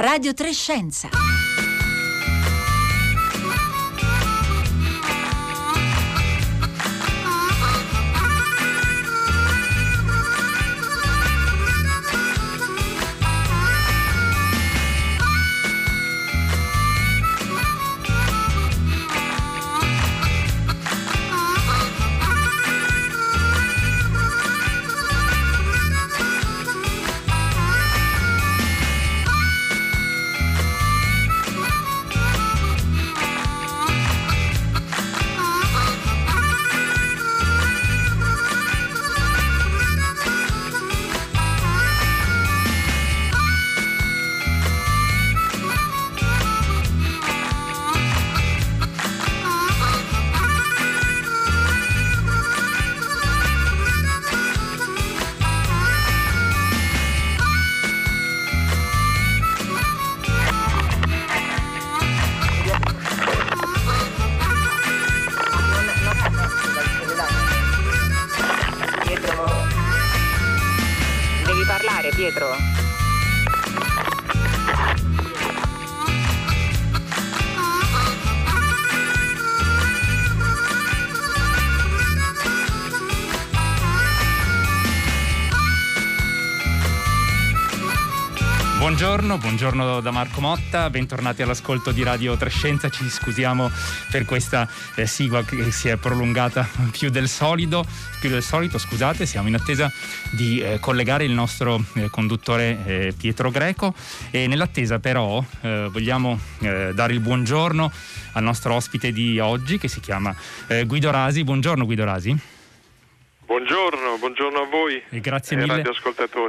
Radio Trescenza. Buongiorno, buongiorno da Marco Motta, bentornati all'ascolto di Radio Trescenza, ci scusiamo per questa eh, sigla che si è prolungata più del solito, più del solito scusate, siamo in attesa di eh, collegare il nostro eh, conduttore eh, Pietro Greco. E nell'attesa però eh, vogliamo eh, dare il buongiorno al nostro ospite di oggi che si chiama Guido Rasi, buongiorno Guido Rasi. Buongiorno, buongiorno a voi E grazie e mille.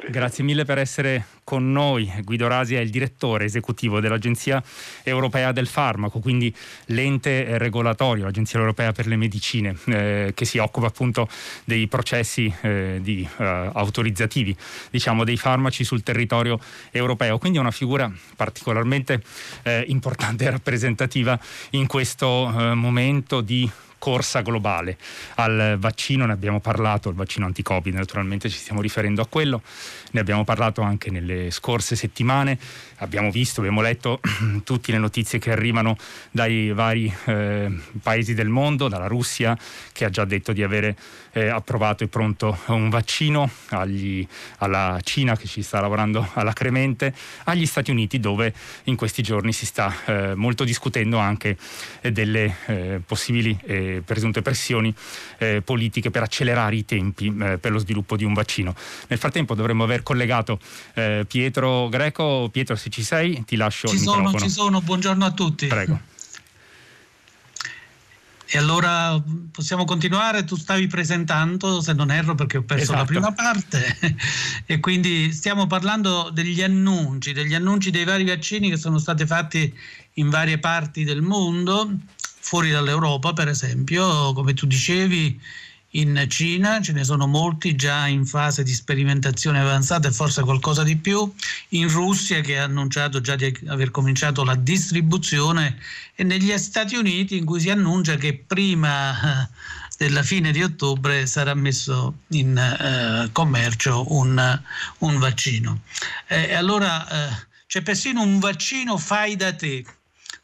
Grazie mille per essere con noi. Guido Rasi è il direttore esecutivo dell'Agenzia Europea del Farmaco, quindi l'ente regolatorio, l'Agenzia Europea per le Medicine, eh, che si occupa appunto dei processi eh, di, eh, autorizzativi, diciamo, dei farmaci sul territorio europeo. Quindi è una figura particolarmente eh, importante e rappresentativa in questo eh, momento di corsa globale. Al vaccino, ne abbiamo parlato, il vaccino anti-Covid, naturalmente ci stiamo riferendo a quello, ne abbiamo parlato anche nelle scorse settimane, abbiamo visto, abbiamo letto tutte le notizie che arrivano dai vari eh, paesi del mondo, dalla Russia che ha già detto di avere eh, approvato e pronto un vaccino, agli- alla Cina che ci sta lavorando alacremente, agli Stati Uniti dove in questi giorni si sta eh, molto discutendo anche eh, delle eh, possibili e presunte pressioni eh, politiche per accelerare i tempi eh, per lo sviluppo di un vaccino. Nel frattempo dovremmo aver collegato eh, Pietro Greco. Pietro, se ci sei, ti lascio Ci il sono, microfono. ci sono, buongiorno a tutti. Prego. E allora possiamo continuare, tu stavi presentando, se non erro perché ho perso la Esatto. prima parte, e quindi stiamo parlando degli annunci, degli annunci dei vari vaccini che sono stati fatti in varie parti del mondo, fuori dall'Europa per esempio, come tu dicevi. In Cina ce ne sono molti già in fase di sperimentazione avanzata e forse qualcosa di più, in Russia che ha annunciato già di aver cominciato la distribuzione e negli Stati Uniti in cui si annuncia che prima eh, della fine di ottobre sarà messo in eh, commercio un, un vaccino. E allora eh, c'è persino un vaccino fai da te.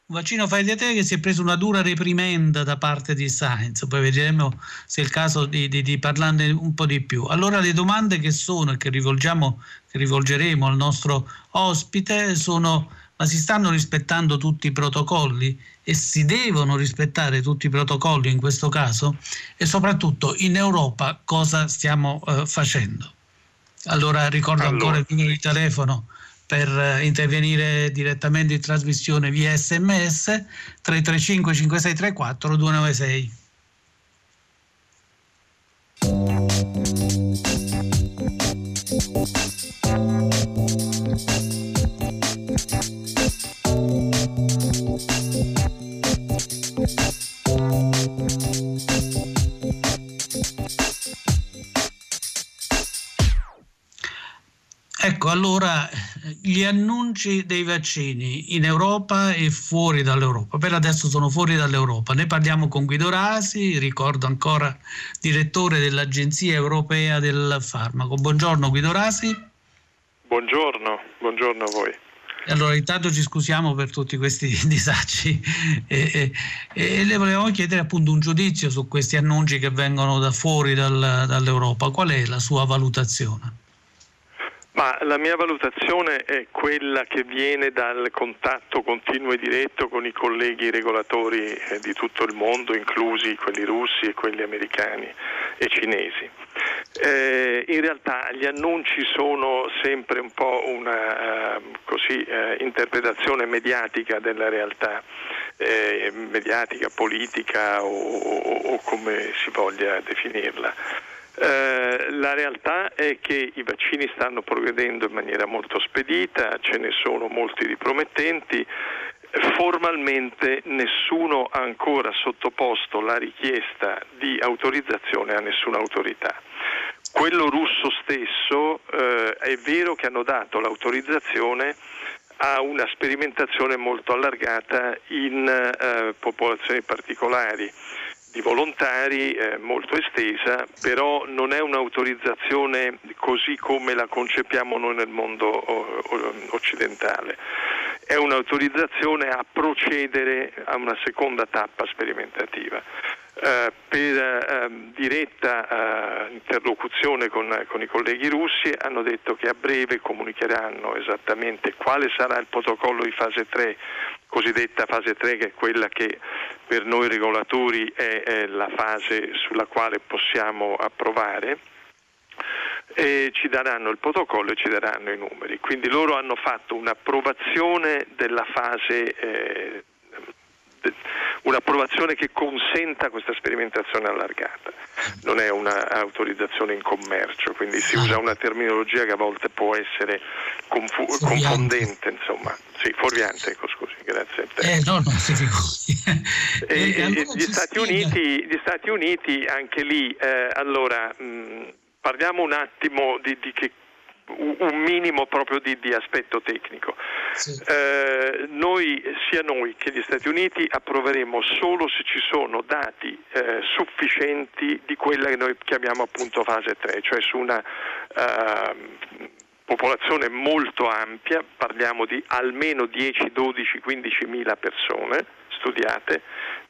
Un vaccino fai da te che si è preso una dura reprimenda da parte di Science, poi vedremo se è il caso di, di- di parlarne un po' di più. Allora le domande che sono e che rivolgiamo, che rivolgeremo al nostro ospite sono ma si stanno rispettando tutti i protocolli e si devono rispettare tutti i protocolli in questo caso e soprattutto in Europa cosa stiamo eh, facendo. Allora ricordo Allora. ancora il numero di telefono per eh, intervenire direttamente in trasmissione via sms 335 5634 296. Ecco, allora gli annunci dei vaccini in Europa e fuori dall'Europa. Per adesso sono fuori dall'Europa. Ne parliamo con Guido Rasi, ricordo ancora direttore dell'Agenzia Europea del Farmaco. Buongiorno Guido Rasi. Buongiorno, buongiorno a voi. Allora, intanto ci scusiamo per tutti questi disagi e, e, e, le volevamo chiedere appunto un giudizio su questi annunci che vengono da fuori dal, dall'Europa. Qual è la sua valutazione? Ma la mia valutazione è quella che viene dal contatto continuo e diretto con i colleghi regolatori eh, di tutto il mondo, inclusi quelli russi e quelli americani e cinesi. Eh, in realtà gli annunci sono sempre un po' una uh, così, uh, interpretazione mediatica della realtà, eh, mediatica, politica o, o, o come si voglia definirla. Eh, la realtà è che i vaccini stanno progredendo in maniera molto spedita, ce ne sono molti di promettenti. Formalmente nessuno ha ancora sottoposto la richiesta di autorizzazione a nessuna autorità. Quello russo stesso eh, è vero che hanno dato l'autorizzazione a una sperimentazione molto allargata in eh, popolazioni particolari di volontari eh, molto estesa, però non è un'autorizzazione così come la concepiamo noi nel mondo occidentale. È un'autorizzazione a procedere a una seconda tappa sperimentativa. Uh, per uh, diretta uh, interlocuzione con, con, i colleghi russi hanno detto che a breve comunicheranno esattamente quale sarà il protocollo di fase 3 cosiddetta fase 3 che è quella che per noi regolatori è, è la fase sulla quale possiamo approvare e ci daranno il protocollo e ci daranno i numeri. Quindi loro hanno fatto un'approvazione della fase eh, un'approvazione che consenta questa sperimentazione allargata, non è un'autorizzazione in commercio, quindi si usa una terminologia che a volte può essere confu- confondente, insomma, sì, fuorviante, ecco scusi, grazie a te. Eh, no, no, e, e, allora gli, Stati Uniti, gli, Stati Uniti, anche lì, eh, allora mh, parliamo un attimo di, di che un minimo proprio di, di aspetto tecnico. Sì. Eh, noi, sia noi che gli Stati Uniti, approveremo solo se ci sono dati eh, sufficienti di quella che noi chiamiamo appunto fase 3, cioè su una eh, popolazione molto ampia, parliamo di almeno 10, 12, 15 mila persone studiate,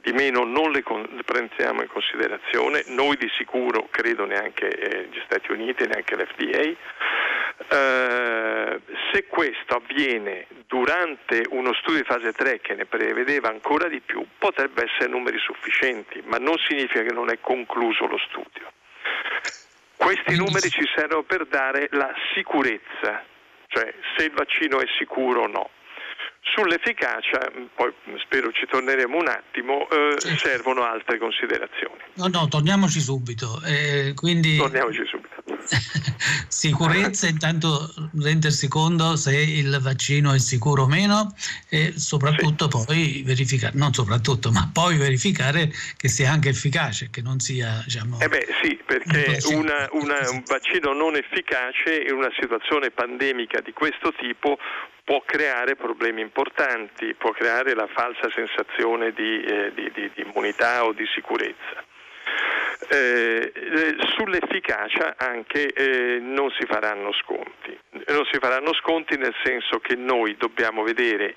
di meno non le prendiamo in considerazione, noi di sicuro, credo neanche eh, gli Stati Uniti, neanche l'FDA. Eh, se questo avviene durante uno studio di fase 3 che ne prevedeva ancora di più, potrebbe essere numeri sufficienti, ma non significa che non è concluso lo studio. Questi numeri ci servono per dare la sicurezza, cioè se il vaccino è sicuro o no. Sull'efficacia, poi spero ci torneremo un attimo, eh, sì. servono altre considerazioni. No, no, torniamoci subito. Eh, quindi... Torniamoci subito. Sicurezza, intanto rendersi conto se il vaccino è sicuro o meno e soprattutto sì. poi verificare, non soprattutto, ma poi verificare che sia anche efficace, che non sia... Diciamo, eh beh sì, perché una, una, un vaccino non efficace in una situazione pandemica di questo tipo può creare problemi importanti, può creare la falsa sensazione di, eh, di, di, di immunità o di sicurezza. Eh, eh, sull'efficacia anche eh, non si faranno sconti. Non si faranno sconti nel senso che noi dobbiamo vedere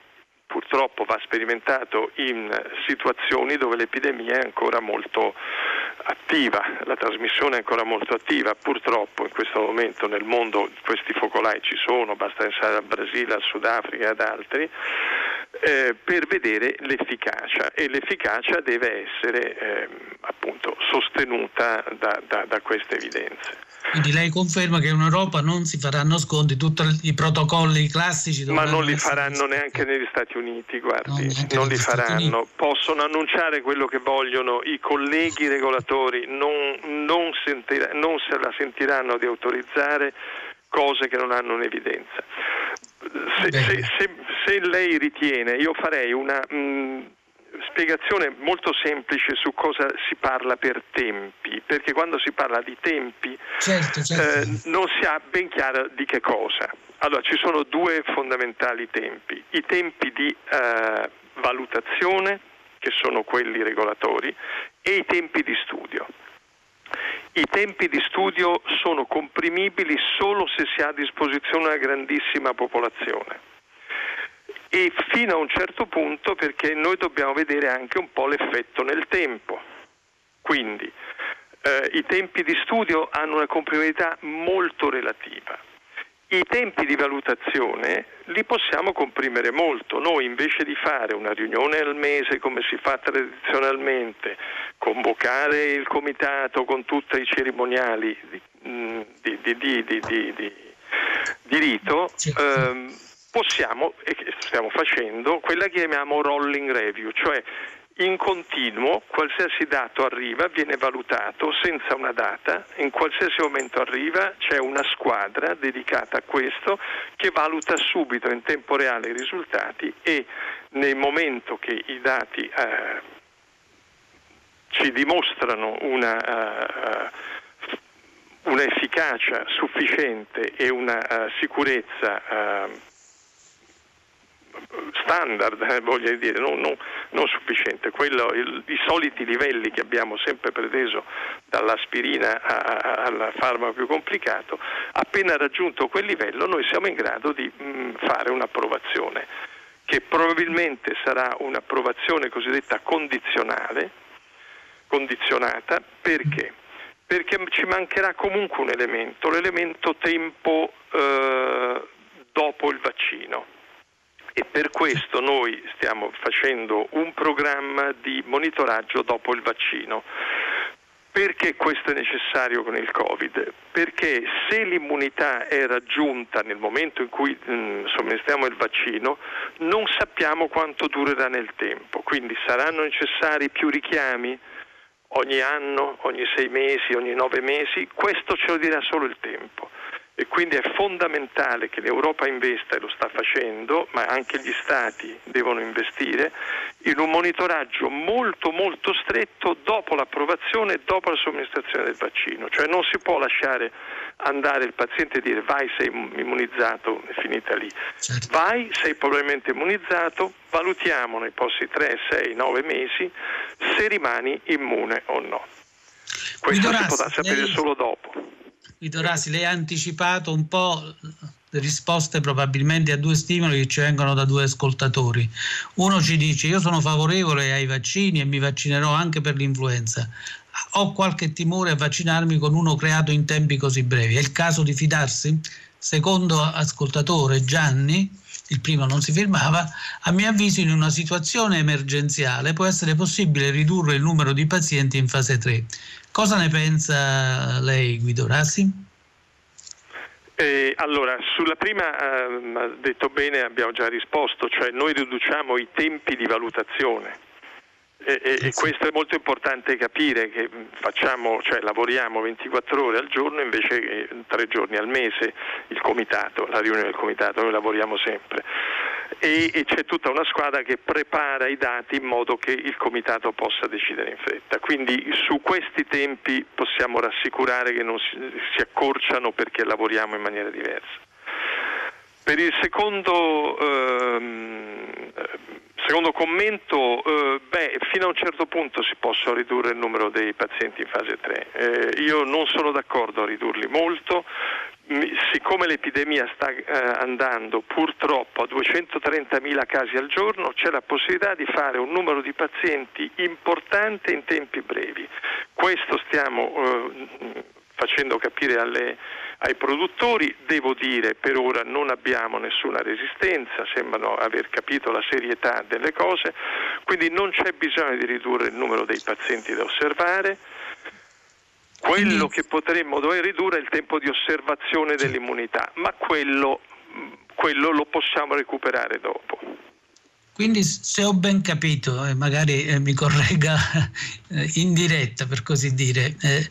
purtroppo va sperimentato in situazioni dove l'epidemia è ancora molto attiva, la trasmissione è ancora molto attiva, purtroppo in questo momento nel mondo questi focolai ci sono, basta pensare al Brasile, al Sudafrica e ad altri, eh, per vedere l'efficacia e l'efficacia deve essere eh, appunto sostenuta da, da, da queste evidenze. Quindi lei conferma che in Europa non si faranno sconti, tutti i protocolli classici Ma non li faranno neanche negli Stati Uniti, guardi, no, non li faranno. Possono annunciare quello che vogliono, i colleghi regolatori non, non, sentir- non se la sentiranno di autorizzare cose che non hanno un'evidenza. Se, se, se, se lei ritiene, io farei una... Mh, spiegazione molto semplice su cosa si parla per tempi, perché quando si parla di tempi certo, certo. Eh, non si ha ben chiaro di che cosa. Allora, ci sono due fondamentali tempi, i tempi di eh, valutazione, che sono quelli regolatori, e i tempi di studio. I tempi di studio sono comprimibili solo se si ha a disposizione una grandissima popolazione e fino a un certo punto perché noi dobbiamo vedere anche un po' l'effetto nel tempo. Quindi eh, i tempi di studio hanno una comprimabilità molto relativa. I tempi di valutazione li possiamo comprimere molto. Noi invece di fare una riunione al mese come si fa tradizionalmente, convocare il comitato con tutti i cerimoniali di, di, di, di rito, ehm, possiamo, e stiamo facendo, quella che chiamiamo rolling review, cioè in continuo qualsiasi dato arriva viene valutato senza una data, in qualsiasi momento arriva c'è una squadra dedicata a questo che valuta subito in tempo reale i risultati e nel momento che i dati eh, ci dimostrano una, uh, un'efficacia sufficiente e una uh, sicurezza uh, standard, eh, voglio dire, non, non, non sufficiente. Quello, il, I soliti livelli che abbiamo sempre preteso dall'aspirina al farmaco più complicato, appena raggiunto quel livello noi siamo in grado di mh, mm, fare un'approvazione che probabilmente sarà un'approvazione cosiddetta condizionale, condizionata perché? Perché ci mancherà comunque un elemento, l'elemento tempo eh, dopo il vaccino e per questo noi stiamo facendo un programma di monitoraggio dopo il vaccino. Perché questo è necessario con il Covid? Perché se l'immunità è raggiunta nel momento in cui mh, somministriamo il vaccino, non sappiamo quanto durerà nel tempo, quindi saranno necessari più richiami ogni anno, ogni sei mesi, ogni nove mesi, questo ce lo dirà solo il tempo e quindi è fondamentale che l'Europa investa e lo sta facendo, ma anche gli Stati devono investire in un monitoraggio molto molto stretto dopo l'approvazione e dopo la somministrazione del vaccino, cioè non si può lasciare andare il paziente e dire vai sei immunizzato, è finita lì. Certo. Vai, sei probabilmente immunizzato, valutiamo nei prossimi 3, 6, 9 mesi se rimani immune o no. Questo Guido si potrà sapere lei... solo dopo. Guido Rasi, lei ha anticipato un po' le risposte probabilmente a due stimoli che ci vengono da due ascoltatori. Uno ci dice io sono favorevole ai vaccini e mi vaccinerò anche per l'influenza. Ho qualche timore a vaccinarmi con uno creato in tempi così brevi. È il caso di fidarsi? Secondo ascoltatore Gianni, il primo non si firmava, a mio avviso in una situazione emergenziale può essere possibile ridurre il numero di pazienti in fase 3. Cosa ne pensa lei, Guido Rassi? Eh, allora, sulla prima eh, detto bene, abbiamo già risposto, cioè noi riduciamo i tempi di valutazione. E, e, e, questo è molto importante capire che facciamo, cioè lavoriamo 24 ore al giorno invece che 3 giorni al mese il comitato, la riunione del comitato, noi lavoriamo sempre e, e, c'è tutta una squadra che prepara i dati in modo che il comitato possa decidere in fretta. Quindi su questi tempi possiamo rassicurare che non si, si accorciano perché lavoriamo in maniera diversa. Per il secondo, ehm, secondo commento, eh, beh, fino a un certo punto si può ridurre il numero dei pazienti in fase 3. Eh, io non sono d'accordo a ridurli molto, siccome l'epidemia sta eh, andando purtroppo a 230.000 casi al giorno, c'è la possibilità di fare un numero di pazienti importante in tempi brevi. Questo stiamo eh, facendo capire alle, ai produttori, devo dire per ora non abbiamo nessuna resistenza, sembrano aver capito la serietà delle cose, quindi non c'è bisogno di ridurre il numero dei pazienti da osservare quello che potremmo dover ridurre è il tempo di osservazione dell'immunità, ma quello, quello lo possiamo recuperare dopo. Quindi se ho ben capito, e magari eh, mi corregga eh, in diretta per così dire, eh,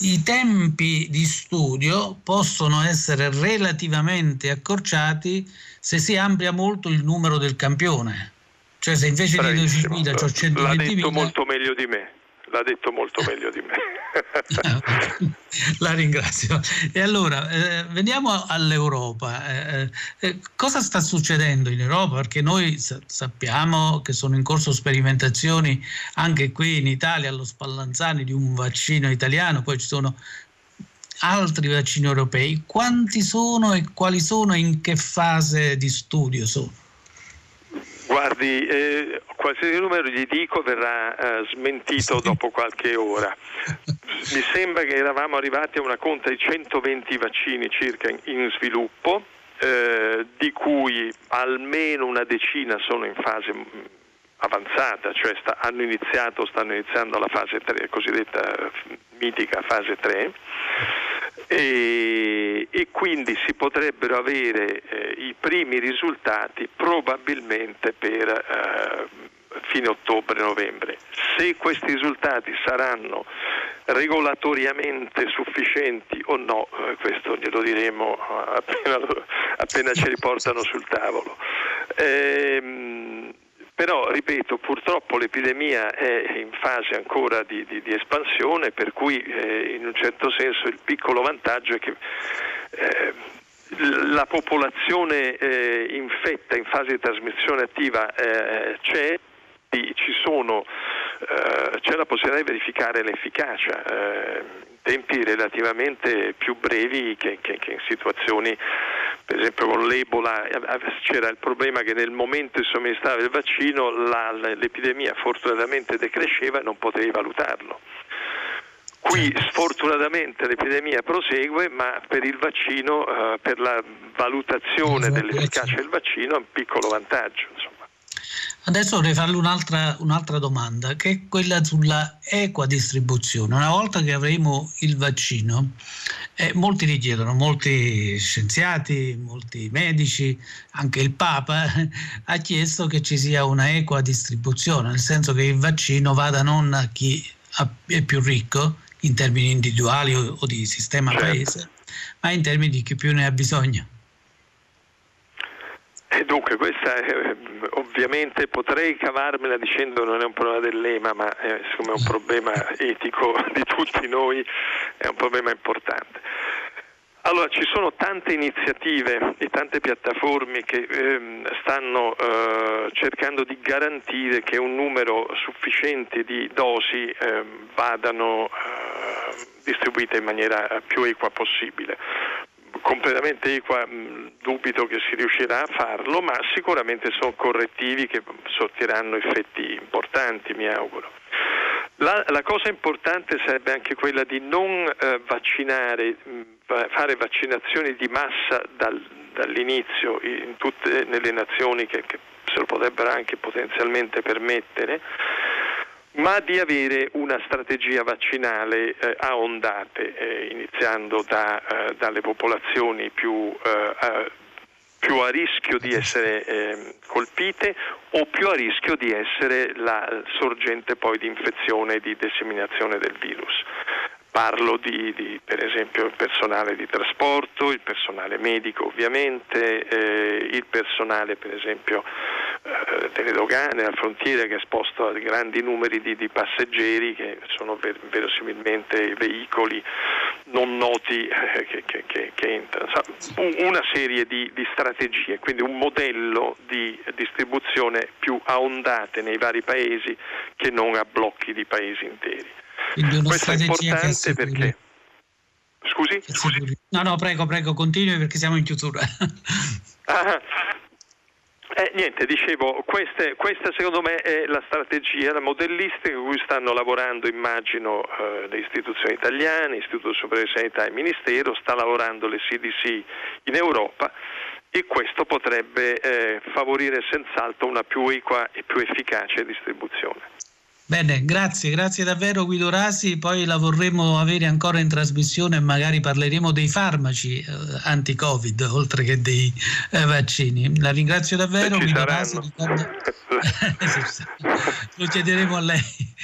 i tempi di studio possono essere relativamente accorciati se si amplia molto il numero del campione. Cioè se invece Bravissimo. di 12.000 ho 120.000... L'ha detto molto meglio di me l'ha detto molto meglio di me. La ringrazio. E allora, eh, veniamo all'Europa. Eh, eh, cosa sta succedendo in Europa? Perché noi sa- sappiamo che sono in corso sperimentazioni anche qui in Italia, allo Spallanzani, di un vaccino italiano, poi ci sono altri vaccini europei. Quanti sono e quali sono e in che fase di studio sono? Guardi, eh, qualsiasi numero gli dico verrà eh, smentito dopo qualche ora. Mi sembra che eravamo arrivati a una conta di 120 vaccini circa in, in sviluppo, eh, di cui almeno una decina sono in fase mm, avanzata, cioè sta, hanno iniziato, stanno iniziando la fase 3, cosiddetta mitica fase 3 e, e quindi si potrebbero avere eh, i primi risultati probabilmente per eh, fine ottobre-novembre. Se questi risultati saranno regolatoriamente sufficienti o no, eh, questo glielo diremo appena, appena ci riportano sul tavolo. Ehm, però, ripeto, purtroppo l'epidemia è in fase ancora di, di, di espansione, per cui eh, in un certo senso il piccolo vantaggio è che eh, la popolazione eh, infetta in fase di trasmissione attiva eh, c'è, sono, eh, c'è la possibilità di verificare l'efficacia eh, in tempi relativamente più brevi che, che, che in situazioni per esempio con l'Ebola eh, eh, c'era il problema che nel momento di somministrare il vaccino la, l'epidemia fortunatamente decresceva e non potevi valutarlo. Qui sfortunatamente l'epidemia prosegue, ma per il vaccino, uh, per la valutazione dell'efficacia del vaccino è un piccolo vantaggio. Insomma. Adesso vorrei farle un'altra, un'altra, domanda, che è quella sulla equa distribuzione. Una volta che avremo il vaccino, eh, molti richiedono, molti scienziati, molti medici, anche il Papa ha chiesto che ci sia una equa distribuzione, nel senso che il vaccino vada non a chi è più ricco in termini individuali o, o di sistema certo. paese, ma in termini di chi più ne ha bisogno. E dunque, questa è, ovviamente potrei cavarmela dicendo non è un problema dell'EMA, ma è, siccome è un problema etico di tutti noi, è un problema importante. Allora, ci sono tante iniziative e tante piattaforme che ehm, stanno eh, cercando di garantire che un numero sufficiente di dosi eh, vadano eh, distribuite in maniera più equa possibile completamente equa dubito che si riuscirà a farlo, ma sicuramente sono correttivi che sortiranno effetti importanti, mi auguro. La, la cosa importante sarebbe anche quella di non eh, vaccinare, mh, fare vaccinazioni di massa dal, dall'inizio in tutte nelle nazioni che, che se lo potrebbero anche potenzialmente permettere ma di avere una strategia vaccinale eh, a ondate, eh, iniziando da, eh, dalle popolazioni più, eh, più, a rischio di essere ehm, colpite o più a rischio di essere la sorgente poi di infezione e di disseminazione del virus. Parlo di, di, per esempio il personale di trasporto, il personale medico ovviamente, eh, il personale per esempio eh, delle dogane, la frontiera che è esposto a grandi numeri di, di passeggeri che sono ver- verosimilmente veicoli non noti eh, che, che, che, che, entrano. Una serie di, di, strategie, quindi un modello di distribuzione più a ondate nei vari paesi che non a blocchi di paesi interi. Questo è importante perché... Scusi? Scusi? No, no, prego, prego, continui perché siamo in chiusura. ah, eh, niente, dicevo, queste, questa secondo me è la strategia, la modellistica con cui stanno lavorando, immagino, eh, le istituzioni italiane, Istituto Superiore di Sanità e Ministero, sta lavorando le CDC in Europa e questo potrebbe eh, favorire senz'altro una più equa e più efficace distribuzione. Bene, grazie, grazie davvero Guido Rasi, poi la vorremmo avere ancora in trasmissione e magari parleremo dei farmaci eh, anti-Covid oltre che dei eh, vaccini. La ringrazio davvero Guido Rasi, ricordo... lo chiederemo a lei.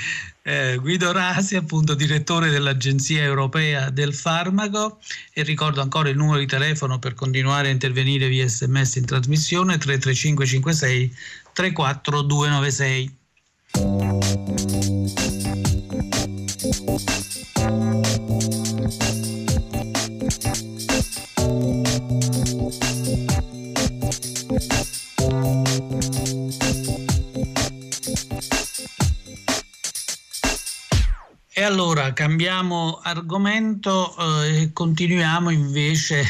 Eh, Guido Rasi, appunto direttore dell'Agenzia Europea del Farmaco e ricordo ancora il numero di telefono per continuare a intervenire via sms in trasmissione 33556 34296. Cambiamo argomento eh, e continuiamo invece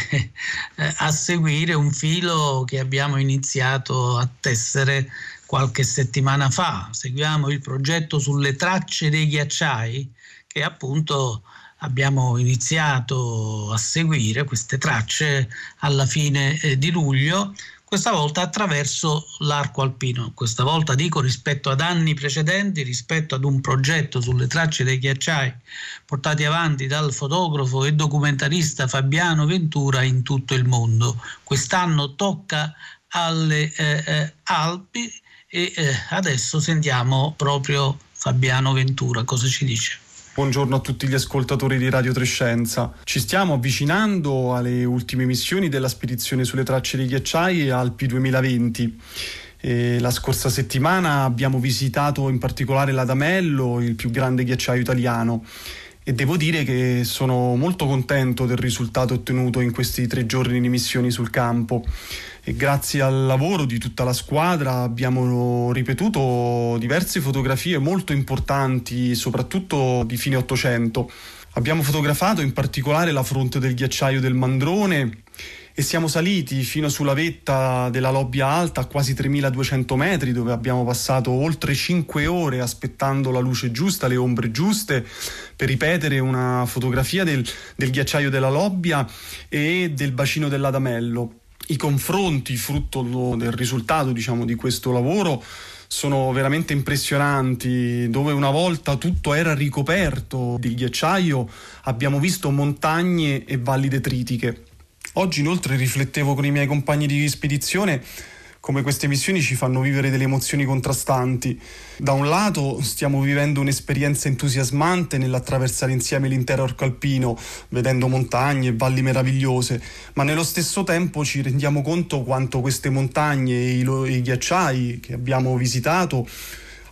eh, a seguire un filo che abbiamo iniziato a tessere qualche settimana fa. Seguiamo il progetto sulle tracce dei ghiacciai che appunto abbiamo iniziato a seguire queste tracce alla fine eh, di luglio, questa volta attraverso l'arco alpino. Questa volta dico rispetto ad anni precedenti, rispetto ad un progetto sulle tracce dei ghiacciai portati avanti dal fotografo e documentarista Fabiano Ventura in tutto il mondo. Quest'anno tocca alle eh, eh, Alpi e eh, adesso sentiamo proprio Fabiano Ventura cosa ci dice. Buongiorno a tutti gli ascoltatori di Radio Trescenza. Ci stiamo avvicinando alle ultime missioni della spedizione sulle tracce dei ghiacciai Alpi 2020. E la scorsa settimana abbiamo visitato in particolare l'Adamello, il più grande ghiacciaio italiano e devo dire che sono molto contento del risultato ottenuto in questi tre giorni di missioni sul campo e grazie al lavoro di tutta la squadra abbiamo ripetuto diverse fotografie molto importanti, soprattutto di fine Ottocento. Abbiamo fotografato in particolare la fronte del ghiacciaio del Mandrone e siamo saliti fino sulla vetta della Lobbia Alta a quasi 3200 metri dove abbiamo passato oltre 5 ore aspettando la luce giusta, le ombre giuste per ripetere una fotografia del, del ghiacciaio della Lobbia e del bacino dell'Adamello i confronti frutto del risultato diciamo, di questo lavoro sono veramente impressionanti, dove una volta tutto era ricoperto di ghiacciaio, abbiamo visto montagne e valli detritiche. Oggi inoltre riflettevo con i miei compagni di spedizione come queste missioni ci fanno vivere delle emozioni contrastanti. Da un lato stiamo vivendo un'esperienza entusiasmante nell'attraversare insieme l'intero arco alpino, vedendo montagne e valli meravigliose, ma nello stesso tempo ci rendiamo conto quanto queste montagne e i, lo- i ghiacciai che abbiamo visitato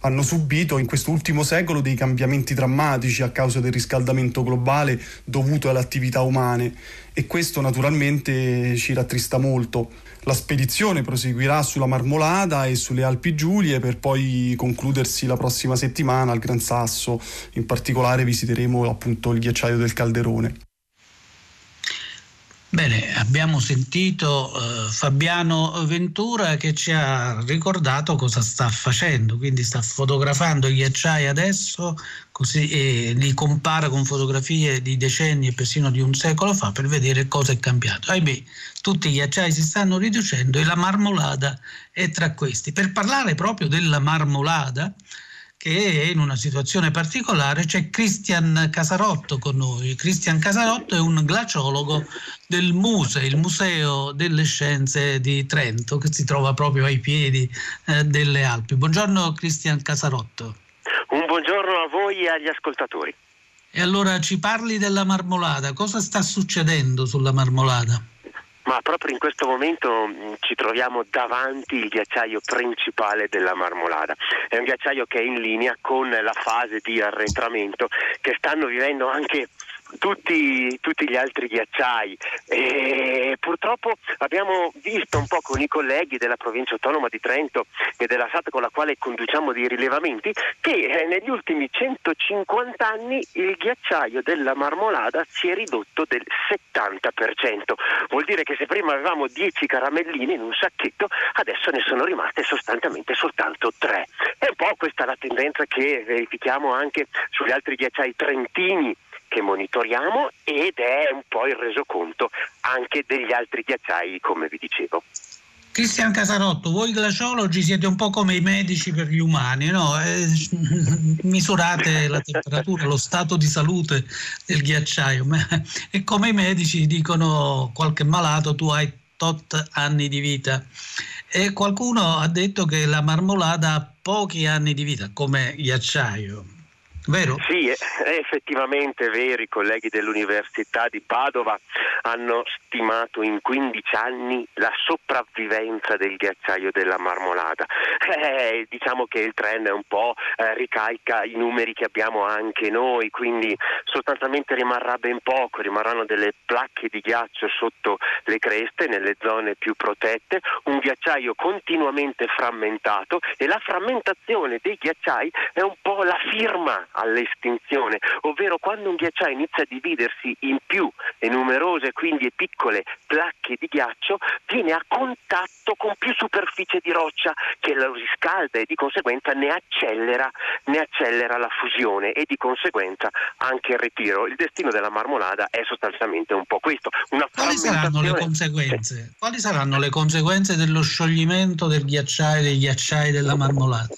hanno subito in quest'ultimo secolo dei cambiamenti drammatici a causa del riscaldamento globale dovuto alle attività umane e questo naturalmente ci rattrista molto. La spedizione proseguirà sulla Marmolada e sulle Alpi Giulie per poi concludersi la prossima settimana al Gran Sasso. In particolare visiteremo appunto il ghiacciaio del Calderone. Bene, abbiamo sentito uh, Fabiano Ventura che ci ha ricordato cosa sta facendo, quindi sta fotografando i ghiacciai adesso, così e li compara con fotografie di decenni e persino di un secolo fa per vedere cosa è cambiato. Ahimè, tutti i ghiacciai si stanno riducendo e la marmolada è tra questi. Per parlare proprio della marmolada, che è in una situazione particolare, c'è Cristian Casarotto con noi. Cristian Casarotto è un glaciologo del MUSE, il Museo delle Scienze di Trento, che si trova proprio ai piedi eh, delle Alpi. Buongiorno Cristian Casarotto. Un buongiorno a voi e agli ascoltatori. E allora ci parli della marmolada, cosa sta succedendo sulla marmolada? Ma proprio in questo momento mm, ci troviamo davanti il ghiacciaio principale della Marmolada. È un ghiacciaio che è in linea con la fase di arretramento che stanno vivendo anche tutti, tutti, gli altri ghiacciai e purtroppo abbiamo visto un po' con i colleghi della provincia autonoma di Trento e della SAT con la quale conduciamo dei rilevamenti che eh, negli ultimi 150 anni il ghiacciaio della Marmolada si è ridotto del 70%. Vuol dire che se prima avevamo 10 caramelline in un sacchetto, adesso ne sono rimaste sostanzialmente soltanto 3. È un po' questa la tendenza che verifichiamo anche sugli altri ghiacciai trentini che monitoriamo ed è un po' il resoconto anche degli altri ghiacciai, come vi dicevo. Cristian Casarotto, voi glaciologi siete un po' come i medici per gli umani, no? eh, misurate la temperatura, lo stato di salute del ghiacciaio e come i medici dicono qualche malato tu hai tot anni di vita e qualcuno ha detto che la marmolada ha pochi anni di vita come ghiacciaio. Vero? Sì, è effettivamente vero. I colleghi dell'Università di Padova hanno stimato in 15 anni la sopravvivenza del ghiacciaio della Marmolada. Eh, diciamo che il trend è un po' eh, ricalca i numeri che abbiamo anche noi, quindi sostanzialmente rimarrà ben poco, rimarranno delle placche di ghiaccio sotto le creste nelle zone più protette, un ghiacciaio continuamente frammentato e la frammentazione dei ghiacciai è un po' la firma all'estinzione, ovvero quando un ghiacciaio inizia a dividersi in più e numerose, quindi piccole placche di ghiaccio, viene a contatto con più superficie di roccia che lo riscalda e di conseguenza ne accelera, ne accelera la fusione e di conseguenza anche il ritiro. Il destino della marmolada è sostanzialmente un po' questo. Quali saranno le conseguenze? Quali saranno le conseguenze dello scioglimento del ghiacciaio dei ghiacciai della marmolata?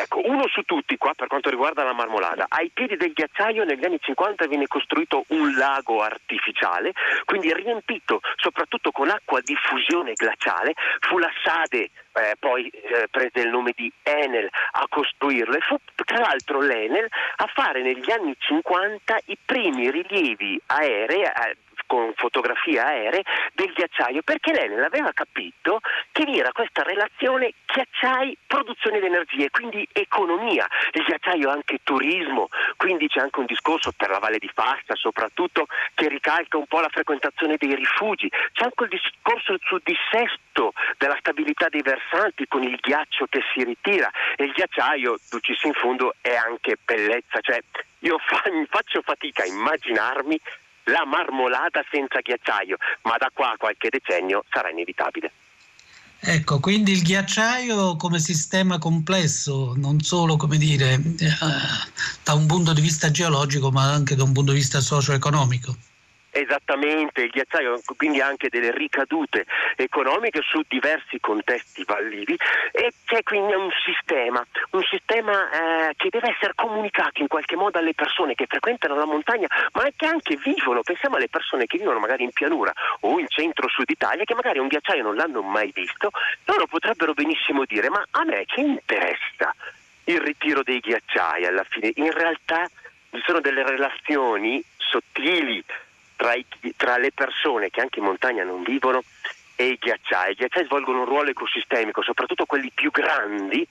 Ecco, uno su tutti qua per quanto riguarda la marmolada. Ai piedi del ghiacciaio negli anni 50 viene costruito un lago artificiale, quindi riempito soprattutto con acqua di fusione glaciale. Fu la Sade, eh, poi eh, prese il nome di Enel, a costruirlo e fu tra l'altro l'Enel a fare negli anni 50 i primi rilievi aerei. Con fotografie aeree del ghiacciaio perché l'Enel aveva capito che vi era questa relazione ghiacciai produzione di energie, quindi economia. Il ghiacciaio è anche turismo, quindi c'è anche un discorso per la Valle di Fasta soprattutto che ricalca un po' la frequentazione dei rifugi, c'è anche il discorso sul dissesto della stabilità dei versanti con il ghiaccio che si ritira. E il ghiacciaio, ducis in fondo, è anche bellezza, cioè io fa, faccio fatica a immaginarmi la marmolata senza ghiacciaio, ma da qua a qualche decennio sarà inevitabile. Ecco, quindi il ghiacciaio come sistema complesso, non solo come dire, eh, da un punto di vista geologico, ma anche da un punto di vista socio-economico. Esattamente, il ghiacciaio quindi anche delle ricadute economiche su diversi contesti vallivi e c'è quindi un sistema, un sistema eh, che deve essere comunicato in qualche modo alle persone che frequentano la montagna ma che anche vivono, pensiamo alle persone che vivono magari in pianura o in centro-sud Italia che magari un ghiacciaio non l'hanno mai visto, loro potrebbero benissimo dire ma a me ci interessa il ritiro dei ghiacciai alla fine, in realtà ci sono delle relazioni sottili tra, i, tra le persone che anche in montagna non vivono e i ghiacciai. I ghiacciai svolgono un ruolo ecosistemico, soprattutto quelli più grandi,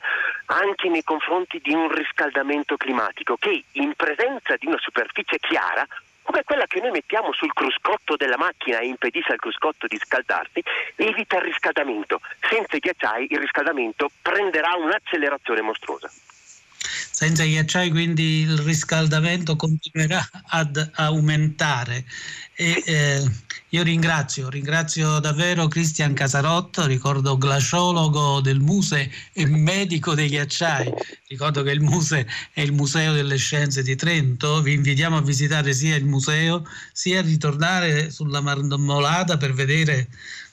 anche nei confronti di un riscaldamento climatico che in presenza di una superficie chiara, come quella che noi mettiamo sul cruscotto della macchina e impedisce al cruscotto di scaldarsi, evita il riscaldamento. Senza i ghiacciai il riscaldamento prenderà un'accelerazione mostruosa. Senza ghiacciai quindi il riscaldamento continuerà ad aumentare. E, eh, io ringrazio, ringrazio davvero Cristian Casarotto, ricordo glaciologo del Muse e medico dei ghiacciai. Ricordo che il Muse è il Museo delle Scienze di Trento. Vi invitiamo a visitare sia il museo sia a ritornare sulla Marmolada per vedere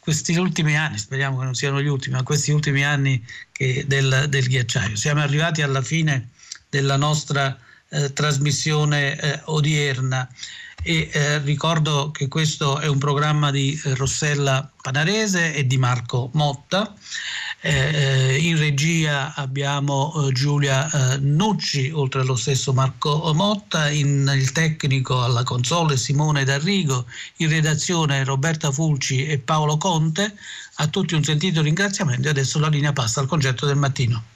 questi ultimi anni, speriamo che non siano gli ultimi, ma questi ultimi anni del, del ghiacciaio. Siamo arrivati alla fine della nostra eh, trasmissione eh, odierna e eh, ricordo che questo è un programma di eh, Rossella Panarese e di Marco Motta. Eh, eh, in regia abbiamo Giulia Nucci, oltre allo stesso Marco Motta, in, il tecnico alla console Simone D'Arrigo, in redazione Roberta Fulci e Paolo Conte. A tutti un sentito ringraziamento e adesso la linea passa al concerto del mattino.